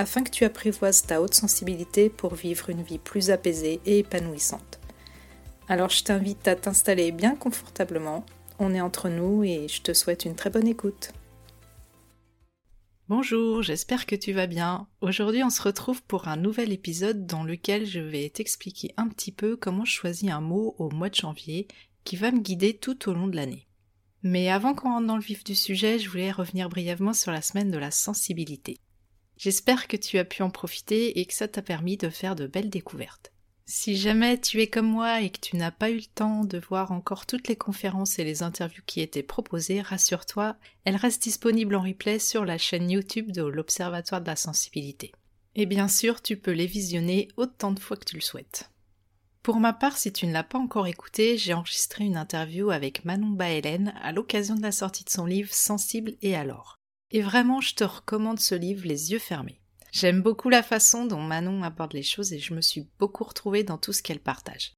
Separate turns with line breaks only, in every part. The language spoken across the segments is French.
afin que tu apprivoises ta haute sensibilité pour vivre une vie plus apaisée et épanouissante. Alors je t'invite à t'installer bien confortablement, on est entre nous et je te souhaite une très bonne écoute. Bonjour, j'espère que tu vas bien. Aujourd'hui on se retrouve pour un nouvel épisode dans lequel je vais t'expliquer un petit peu comment je choisis un mot au mois de janvier qui va me guider tout au long de l'année. Mais avant qu'on rentre dans le vif du sujet, je voulais revenir brièvement sur la semaine de la sensibilité. J'espère que tu as pu en profiter et que ça t'a permis de faire de belles découvertes. Si jamais tu es comme moi et que tu n'as pas eu le temps de voir encore toutes les conférences et les interviews qui étaient proposées, rassure-toi, elles restent disponibles en replay sur la chaîne YouTube de l'Observatoire de la sensibilité. Et bien sûr, tu peux les visionner autant de fois que tu le souhaites. Pour ma part, si tu ne l'as pas encore écouté, j'ai enregistré une interview avec Manon Baelen à l'occasion de la sortie de son livre Sensible et alors. Et vraiment, je te recommande ce livre les yeux fermés. J'aime beaucoup la façon dont Manon aborde les choses et je me suis beaucoup retrouvée dans tout ce qu'elle partage.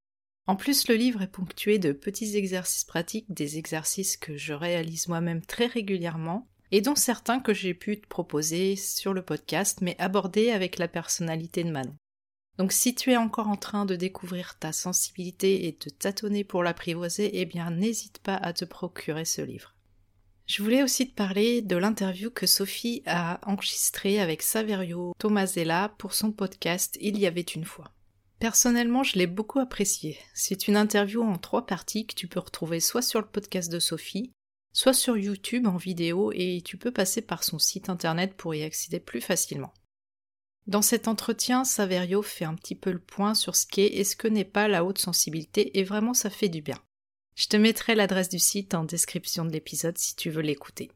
En plus, le livre est ponctué de petits exercices pratiques, des exercices que je réalise moi-même très régulièrement, et dont certains que j'ai pu te proposer sur le podcast, mais abordés avec la personnalité de Manon. Donc si tu es encore en train de découvrir ta sensibilité et de tâtonner pour l'apprivoiser, eh bien n'hésite pas à te procurer ce livre. Je voulais aussi te parler de l'interview que Sophie a enregistrée avec Saverio Tomasella pour son podcast Il y avait une fois. Personnellement, je l'ai beaucoup apprécié. C'est une interview en trois parties que tu peux retrouver soit sur le podcast de Sophie, soit sur YouTube en vidéo et tu peux passer par son site internet pour y accéder plus facilement. Dans cet entretien, Saverio fait un petit peu le point sur ce qu'est et ce que n'est pas la haute sensibilité et vraiment ça fait du bien. Je te mettrai l'adresse du site en description de l'épisode si tu veux l'écouter.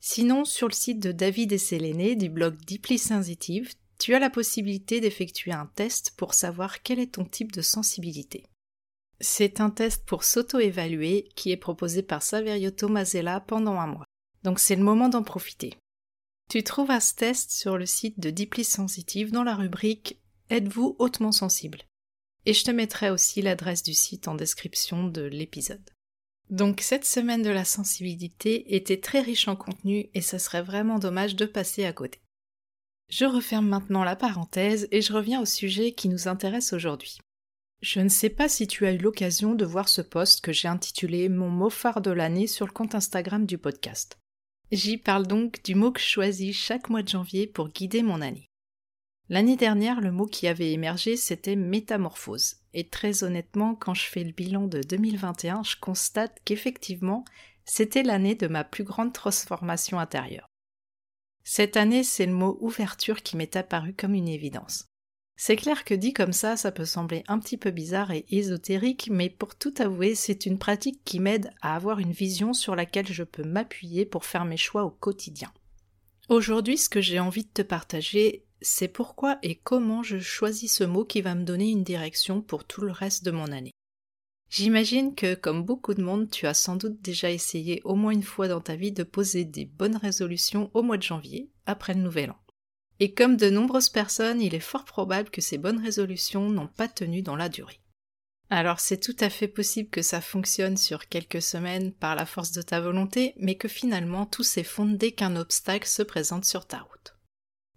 Sinon, sur le site de David et Séléné du blog Deeply Sensitive, tu as la possibilité d'effectuer un test pour savoir quel est ton type de sensibilité. C'est un test pour s'auto-évaluer qui est proposé par Saverio Tomasella pendant un mois. Donc c'est le moment d'en profiter. Tu trouves ce test sur le site de Deeply Sensitive dans la rubrique Êtes-vous hautement sensible? Et je te mettrai aussi l'adresse du site en description de l'épisode. Donc cette semaine de la sensibilité était très riche en contenu et ça serait vraiment dommage de passer à côté. Je referme maintenant la parenthèse et je reviens au sujet qui nous intéresse aujourd'hui. Je ne sais pas si tu as eu l'occasion de voir ce post que j'ai intitulé Mon mot phare de l'année sur le compte Instagram du podcast. J'y parle donc du mot que je choisis chaque mois de janvier pour guider mon année. L'année dernière, le mot qui avait émergé, c'était métamorphose. Et très honnêtement, quand je fais le bilan de 2021, je constate qu'effectivement, c'était l'année de ma plus grande transformation intérieure. Cette année, c'est le mot ouverture qui m'est apparu comme une évidence. C'est clair que dit comme ça, ça peut sembler un petit peu bizarre et ésotérique, mais pour tout avouer, c'est une pratique qui m'aide à avoir une vision sur laquelle je peux m'appuyer pour faire mes choix au quotidien. Aujourd'hui, ce que j'ai envie de te partager, c'est pourquoi et comment je choisis ce mot qui va me donner une direction pour tout le reste de mon année. J'imagine que, comme beaucoup de monde, tu as sans doute déjà essayé au moins une fois dans ta vie de poser des bonnes résolutions au mois de janvier, après le nouvel an. Et comme de nombreuses personnes, il est fort probable que ces bonnes résolutions n'ont pas tenu dans la durée. Alors c'est tout à fait possible que ça fonctionne sur quelques semaines par la force de ta volonté, mais que finalement tout s'effondre dès qu'un obstacle se présente sur ta route.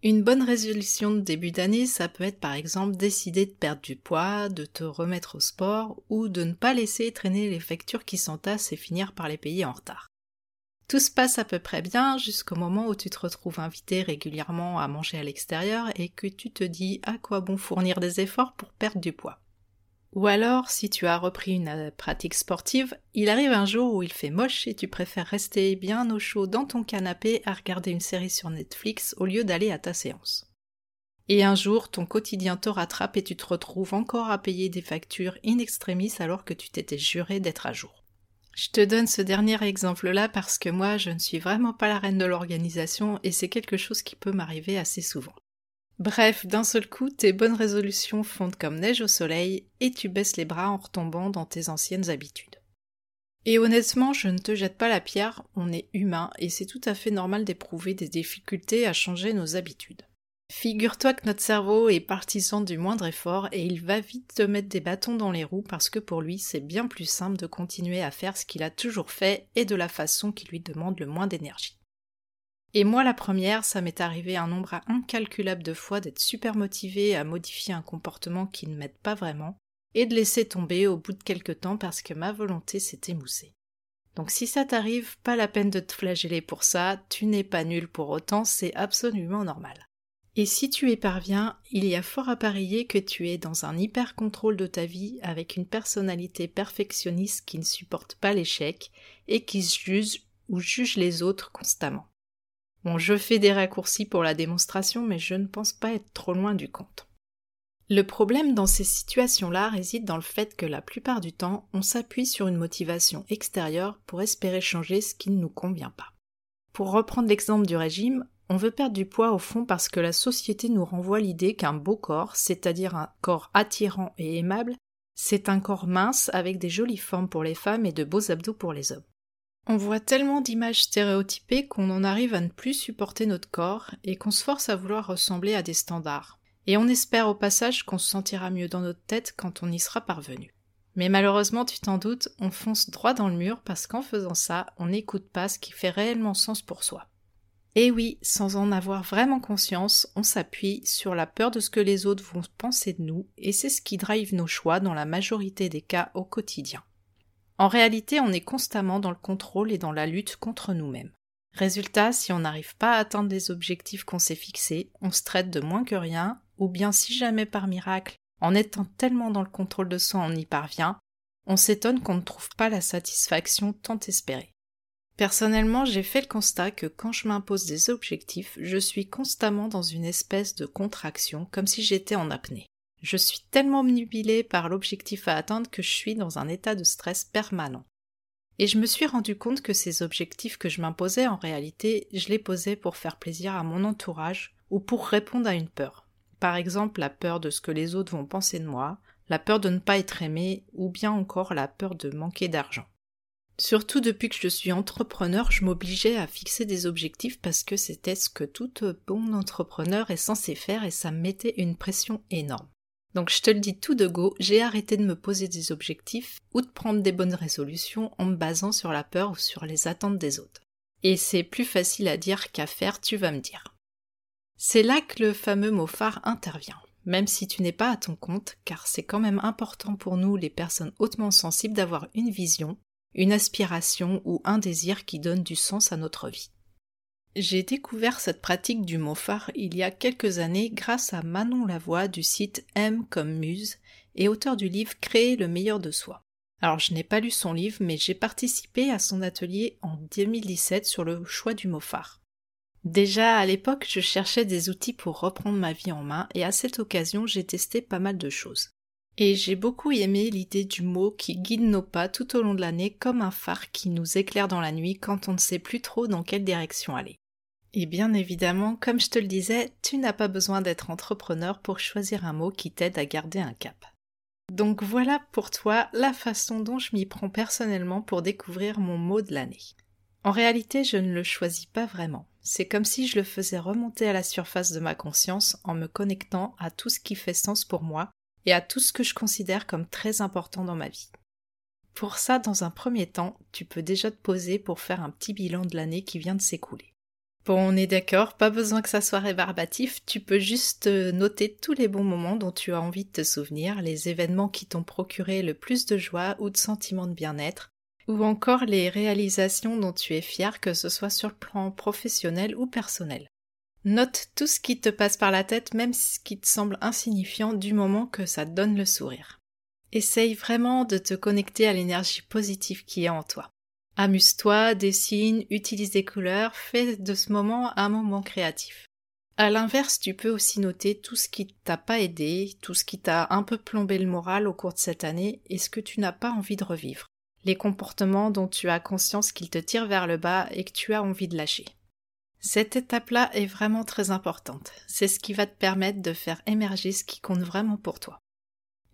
Une bonne résolution de début d'année, ça peut être par exemple décider de perdre du poids, de te remettre au sport ou de ne pas laisser traîner les factures qui s'entassent et finir par les payer en retard. Tout se passe à peu près bien jusqu'au moment où tu te retrouves invité régulièrement à manger à l'extérieur et que tu te dis à quoi bon fournir des efforts pour perdre du poids. Ou alors, si tu as repris une euh, pratique sportive, il arrive un jour où il fait moche et tu préfères rester bien au chaud dans ton canapé à regarder une série sur Netflix au lieu d'aller à ta séance. Et un jour, ton quotidien te rattrape et tu te retrouves encore à payer des factures in extremis alors que tu t'étais juré d'être à jour. Je te donne ce dernier exemple-là parce que moi, je ne suis vraiment pas la reine de l'organisation et c'est quelque chose qui peut m'arriver assez souvent. Bref, d'un seul coup, tes bonnes résolutions fondent comme neige au soleil et tu baisses les bras en retombant dans tes anciennes habitudes. Et honnêtement, je ne te jette pas la pierre, on est humain et c'est tout à fait normal d'éprouver des difficultés à changer nos habitudes. Figure-toi que notre cerveau est partisan du moindre effort et il va vite te mettre des bâtons dans les roues parce que pour lui c'est bien plus simple de continuer à faire ce qu'il a toujours fait et de la façon qui lui demande le moins d'énergie. Et moi la première, ça m'est arrivé un nombre incalculable de fois d'être super motivé à modifier un comportement qui ne m'aide pas vraiment et de laisser tomber au bout de quelque temps parce que ma volonté s'est émoussée. Donc si ça t'arrive, pas la peine de te flageller pour ça, tu n'es pas nul pour autant, c'est absolument normal. Et si tu y parviens, il y a fort à parier que tu es dans un hyper contrôle de ta vie avec une personnalité perfectionniste qui ne supporte pas l'échec et qui se juge ou juge les autres constamment. Bon, je fais des raccourcis pour la démonstration, mais je ne pense pas être trop loin du compte. Le problème dans ces situations-là réside dans le fait que la plupart du temps, on s'appuie sur une motivation extérieure pour espérer changer ce qui ne nous convient pas. Pour reprendre l'exemple du régime, on veut perdre du poids au fond parce que la société nous renvoie l'idée qu'un beau corps, c'est-à-dire un corps attirant et aimable, c'est un corps mince avec des jolies formes pour les femmes et de beaux abdos pour les hommes. On voit tellement d'images stéréotypées qu'on en arrive à ne plus supporter notre corps et qu'on se force à vouloir ressembler à des standards. Et on espère au passage qu'on se sentira mieux dans notre tête quand on y sera parvenu. Mais malheureusement, tu t'en doutes, on fonce droit dans le mur parce qu'en faisant ça, on n'écoute pas ce qui fait réellement sens pour soi. Et oui, sans en avoir vraiment conscience, on s'appuie sur la peur de ce que les autres vont penser de nous, et c'est ce qui drive nos choix dans la majorité des cas au quotidien. En réalité, on est constamment dans le contrôle et dans la lutte contre nous-mêmes. Résultat, si on n'arrive pas à atteindre les objectifs qu'on s'est fixés, on se traite de moins que rien, ou bien si jamais par miracle, en étant tellement dans le contrôle de soi on y parvient, on s'étonne qu'on ne trouve pas la satisfaction tant espérée. Personnellement, j'ai fait le constat que quand je m'impose des objectifs, je suis constamment dans une espèce de contraction, comme si j'étais en apnée. Je suis tellement obnubilée par l'objectif à atteindre que je suis dans un état de stress permanent. Et je me suis rendu compte que ces objectifs que je m'imposais, en réalité, je les posais pour faire plaisir à mon entourage ou pour répondre à une peur. Par exemple, la peur de ce que les autres vont penser de moi, la peur de ne pas être aimé, ou bien encore la peur de manquer d'argent. Surtout depuis que je suis entrepreneur, je m'obligeais à fixer des objectifs parce que c'était ce que tout bon entrepreneur est censé faire et ça me mettait une pression énorme. Donc je te le dis tout de go, j'ai arrêté de me poser des objectifs ou de prendre des bonnes résolutions en me basant sur la peur ou sur les attentes des autres. Et c'est plus facile à dire qu'à faire, tu vas me dire. C'est là que le fameux mot phare intervient, même si tu n'es pas à ton compte, car c'est quand même important pour nous, les personnes hautement sensibles, d'avoir une vision, une aspiration ou un désir qui donne du sens à notre vie. J'ai découvert cette pratique du mot phare il y a quelques années grâce à Manon Lavoie du site M comme Muse et auteur du livre Créer le meilleur de soi. Alors je n'ai pas lu son livre mais j'ai participé à son atelier en 2017 sur le choix du mot phare. Déjà à l'époque, je cherchais des outils pour reprendre ma vie en main et à cette occasion, j'ai testé pas mal de choses. Et j'ai beaucoup aimé l'idée du mot qui guide nos pas tout au long de l'année comme un phare qui nous éclaire dans la nuit quand on ne sait plus trop dans quelle direction aller. Et bien évidemment, comme je te le disais, tu n'as pas besoin d'être entrepreneur pour choisir un mot qui t'aide à garder un cap. Donc voilà pour toi la façon dont je m'y prends personnellement pour découvrir mon mot de l'année. En réalité, je ne le choisis pas vraiment. C'est comme si je le faisais remonter à la surface de ma conscience en me connectant à tout ce qui fait sens pour moi et à tout ce que je considère comme très important dans ma vie. Pour ça, dans un premier temps, tu peux déjà te poser pour faire un petit bilan de l'année qui vient de s'écouler. Bon, on est d'accord, pas besoin que ça soit rébarbatif, tu peux juste euh, noter tous les bons moments dont tu as envie de te souvenir, les événements qui t'ont procuré le plus de joie ou de sentiments de bien-être, ou encore les réalisations dont tu es fier, que ce soit sur le plan professionnel ou personnel. Note tout ce qui te passe par la tête, même ce qui te semble insignifiant du moment que ça te donne le sourire. Essaye vraiment de te connecter à l'énergie positive qui est en toi. Amuse-toi, dessine, utilise des couleurs, fais de ce moment un moment créatif. À l'inverse, tu peux aussi noter tout ce qui t'a pas aidé, tout ce qui t'a un peu plombé le moral au cours de cette année et ce que tu n'as pas envie de revivre les comportements dont tu as conscience qu'ils te tirent vers le bas et que tu as envie de lâcher. Cette étape-là est vraiment très importante. C'est ce qui va te permettre de faire émerger ce qui compte vraiment pour toi.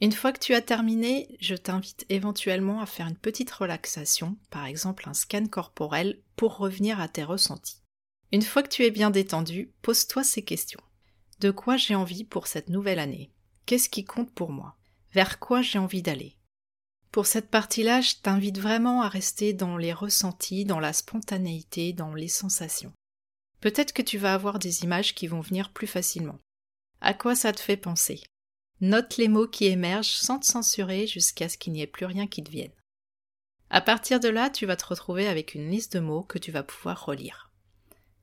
Une fois que tu as terminé, je t'invite éventuellement à faire une petite relaxation, par exemple un scan corporel, pour revenir à tes ressentis. Une fois que tu es bien détendu, pose-toi ces questions. De quoi j'ai envie pour cette nouvelle année? Qu'est-ce qui compte pour moi? Vers quoi j'ai envie d'aller? Pour cette partie-là, je t'invite vraiment à rester dans les ressentis, dans la spontanéité, dans les sensations. Peut-être que tu vas avoir des images qui vont venir plus facilement. À quoi ça te fait penser? Note les mots qui émergent sans te censurer jusqu'à ce qu'il n'y ait plus rien qui te vienne. À partir de là, tu vas te retrouver avec une liste de mots que tu vas pouvoir relire.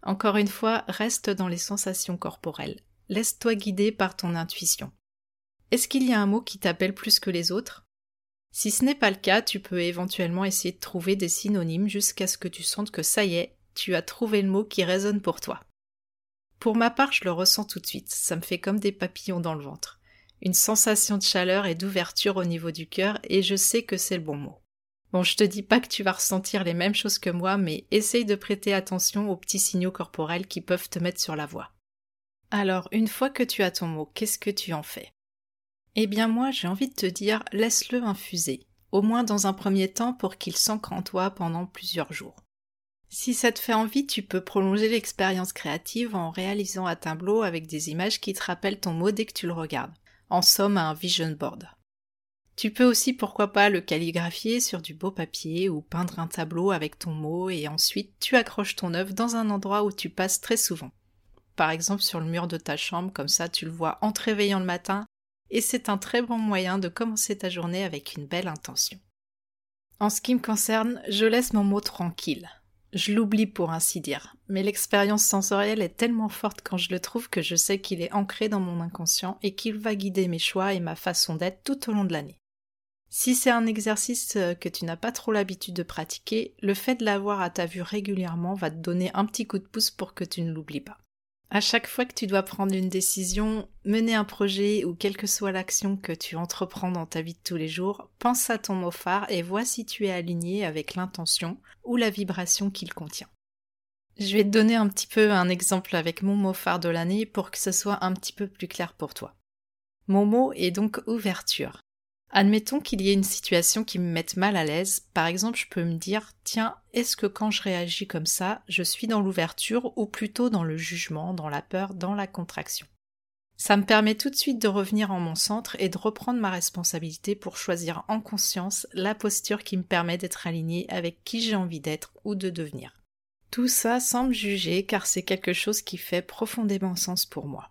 Encore une fois, reste dans les sensations corporelles. Laisse-toi guider par ton intuition. Est-ce qu'il y a un mot qui t'appelle plus que les autres? Si ce n'est pas le cas, tu peux éventuellement essayer de trouver des synonymes jusqu'à ce que tu sentes que ça y est, tu as trouvé le mot qui résonne pour toi. Pour ma part, je le ressens tout de suite, ça me fait comme des papillons dans le ventre une sensation de chaleur et d'ouverture au niveau du cœur, et je sais que c'est le bon mot. Bon, je te dis pas que tu vas ressentir les mêmes choses que moi, mais essaye de prêter attention aux petits signaux corporels qui peuvent te mettre sur la voie. Alors, une fois que tu as ton mot, qu'est-ce que tu en fais? Eh bien moi, j'ai envie de te dire, laisse-le infuser, au moins dans un premier temps pour qu'il s'ancre en toi pendant plusieurs jours. Si ça te fait envie, tu peux prolonger l'expérience créative en réalisant un tableau avec des images qui te rappellent ton mot dès que tu le regardes en somme un vision board. Tu peux aussi pourquoi pas le calligraphier sur du beau papier ou peindre un tableau avec ton mot et ensuite tu accroches ton œuvre dans un endroit où tu passes très souvent. Par exemple sur le mur de ta chambre, comme ça tu le vois en te réveillant le matin et c'est un très bon moyen de commencer ta journée avec une belle intention. En ce qui me concerne, je laisse mon mot tranquille. Je l'oublie pour ainsi dire, mais l'expérience sensorielle est tellement forte quand je le trouve que je sais qu'il est ancré dans mon inconscient et qu'il va guider mes choix et ma façon d'être tout au long de l'année. Si c'est un exercice euh, que tu n'as pas trop l'habitude de pratiquer, le fait de l'avoir à ta vue régulièrement va te donner un petit coup de pouce pour que tu ne l'oublies pas. À chaque fois que tu dois prendre une décision, mener un projet ou quelle que soit l'action que tu entreprends dans ta vie de tous les jours, pense à ton mot phare et vois si tu es aligné avec l'intention ou la vibration qu'il contient. Je vais te donner un petit peu un exemple avec mon mot phare de l'année pour que ce soit un petit peu plus clair pour toi. Mon mot est donc ouverture. Admettons qu'il y ait une situation qui me mette mal à l'aise. Par exemple, je peux me dire, tiens, est-ce que quand je réagis comme ça, je suis dans l'ouverture ou plutôt dans le jugement, dans la peur, dans la contraction? Ça me permet tout de suite de revenir en mon centre et de reprendre ma responsabilité pour choisir en conscience la posture qui me permet d'être aligné avec qui j'ai envie d'être ou de devenir. Tout ça sans me juger car c'est quelque chose qui fait profondément sens pour moi.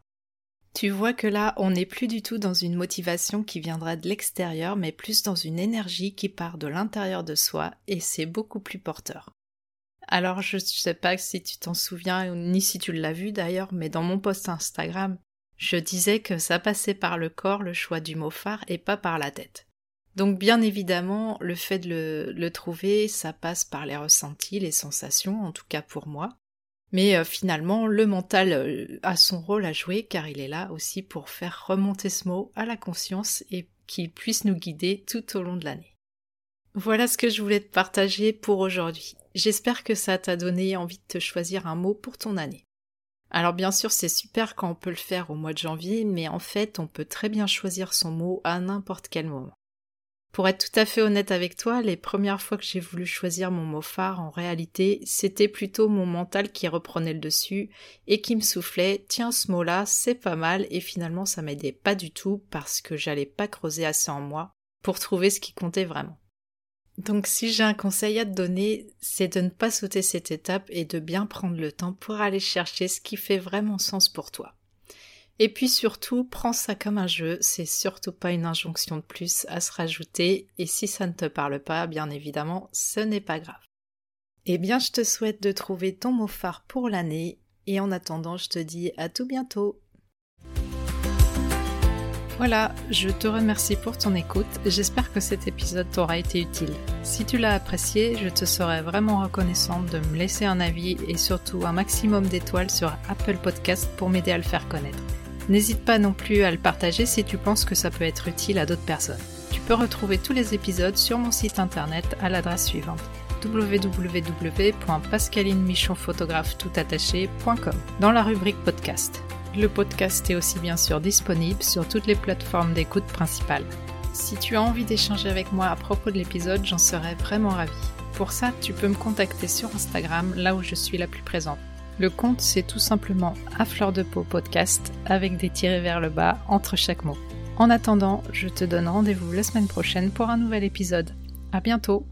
Tu vois que là, on n'est plus du tout dans une motivation qui viendra de l'extérieur, mais plus dans une énergie qui part de l'intérieur de soi, et c'est beaucoup plus porteur. Alors je ne sais pas si tu t'en souviens, ni si tu l'as vu d'ailleurs, mais dans mon post Instagram, je disais que ça passait par le corps le choix du mot phare et pas par la tête. Donc bien évidemment, le fait de le, le trouver, ça passe par les ressentis, les sensations, en tout cas pour moi. Mais euh, finalement, le mental euh, a son rôle à jouer car il est là aussi pour faire remonter ce mot à la conscience et qu'il puisse nous guider tout au long de l'année. Voilà ce que je voulais te partager pour aujourd'hui. J'espère que ça t'a donné envie de te choisir un mot pour ton année. Alors bien sûr c'est super quand on peut le faire au mois de janvier, mais en fait on peut très bien choisir son mot à n'importe quel moment. Pour être tout à fait honnête avec toi, les premières fois que j'ai voulu choisir mon mot phare, en réalité, c'était plutôt mon mental qui reprenait le dessus et qui me soufflait tiens ce mot-là, c'est pas mal et finalement ça m'aidait pas du tout parce que j'allais pas creuser assez en moi pour trouver ce qui comptait vraiment. Donc si j'ai un conseil à te donner, c'est de ne pas sauter cette étape et de bien prendre le temps pour aller chercher ce qui fait vraiment sens pour toi. Et puis surtout, prends ça comme un jeu, c'est surtout pas une injonction de plus à se rajouter, et si ça ne te parle pas, bien évidemment, ce n'est pas grave. Eh bien, je te souhaite de trouver ton mot phare pour l'année, et en attendant, je te dis à tout bientôt. Voilà, je te remercie pour ton écoute, j'espère que cet épisode t'aura été utile. Si tu l'as apprécié, je te serais vraiment reconnaissante de me laisser un avis et surtout un maximum d'étoiles sur Apple Podcast pour m'aider à le faire connaître. N'hésite pas non plus à le partager si tu penses que ça peut être utile à d'autres personnes. Tu peux retrouver tous les épisodes sur mon site internet à l'adresse suivante www.pascalinemichonphotographe.com dans la rubrique podcast. Le podcast est aussi bien sûr disponible sur toutes les plateformes d'écoute principales. Si tu as envie d'échanger avec moi à propos de l'épisode, j'en serais vraiment ravie. Pour ça, tu peux me contacter sur Instagram, là où je suis la plus présente. Le compte, c'est tout simplement à fleur de peau podcast avec des tirés vers le bas entre chaque mot. En attendant, je te donne rendez-vous la semaine prochaine pour un nouvel épisode. À bientôt!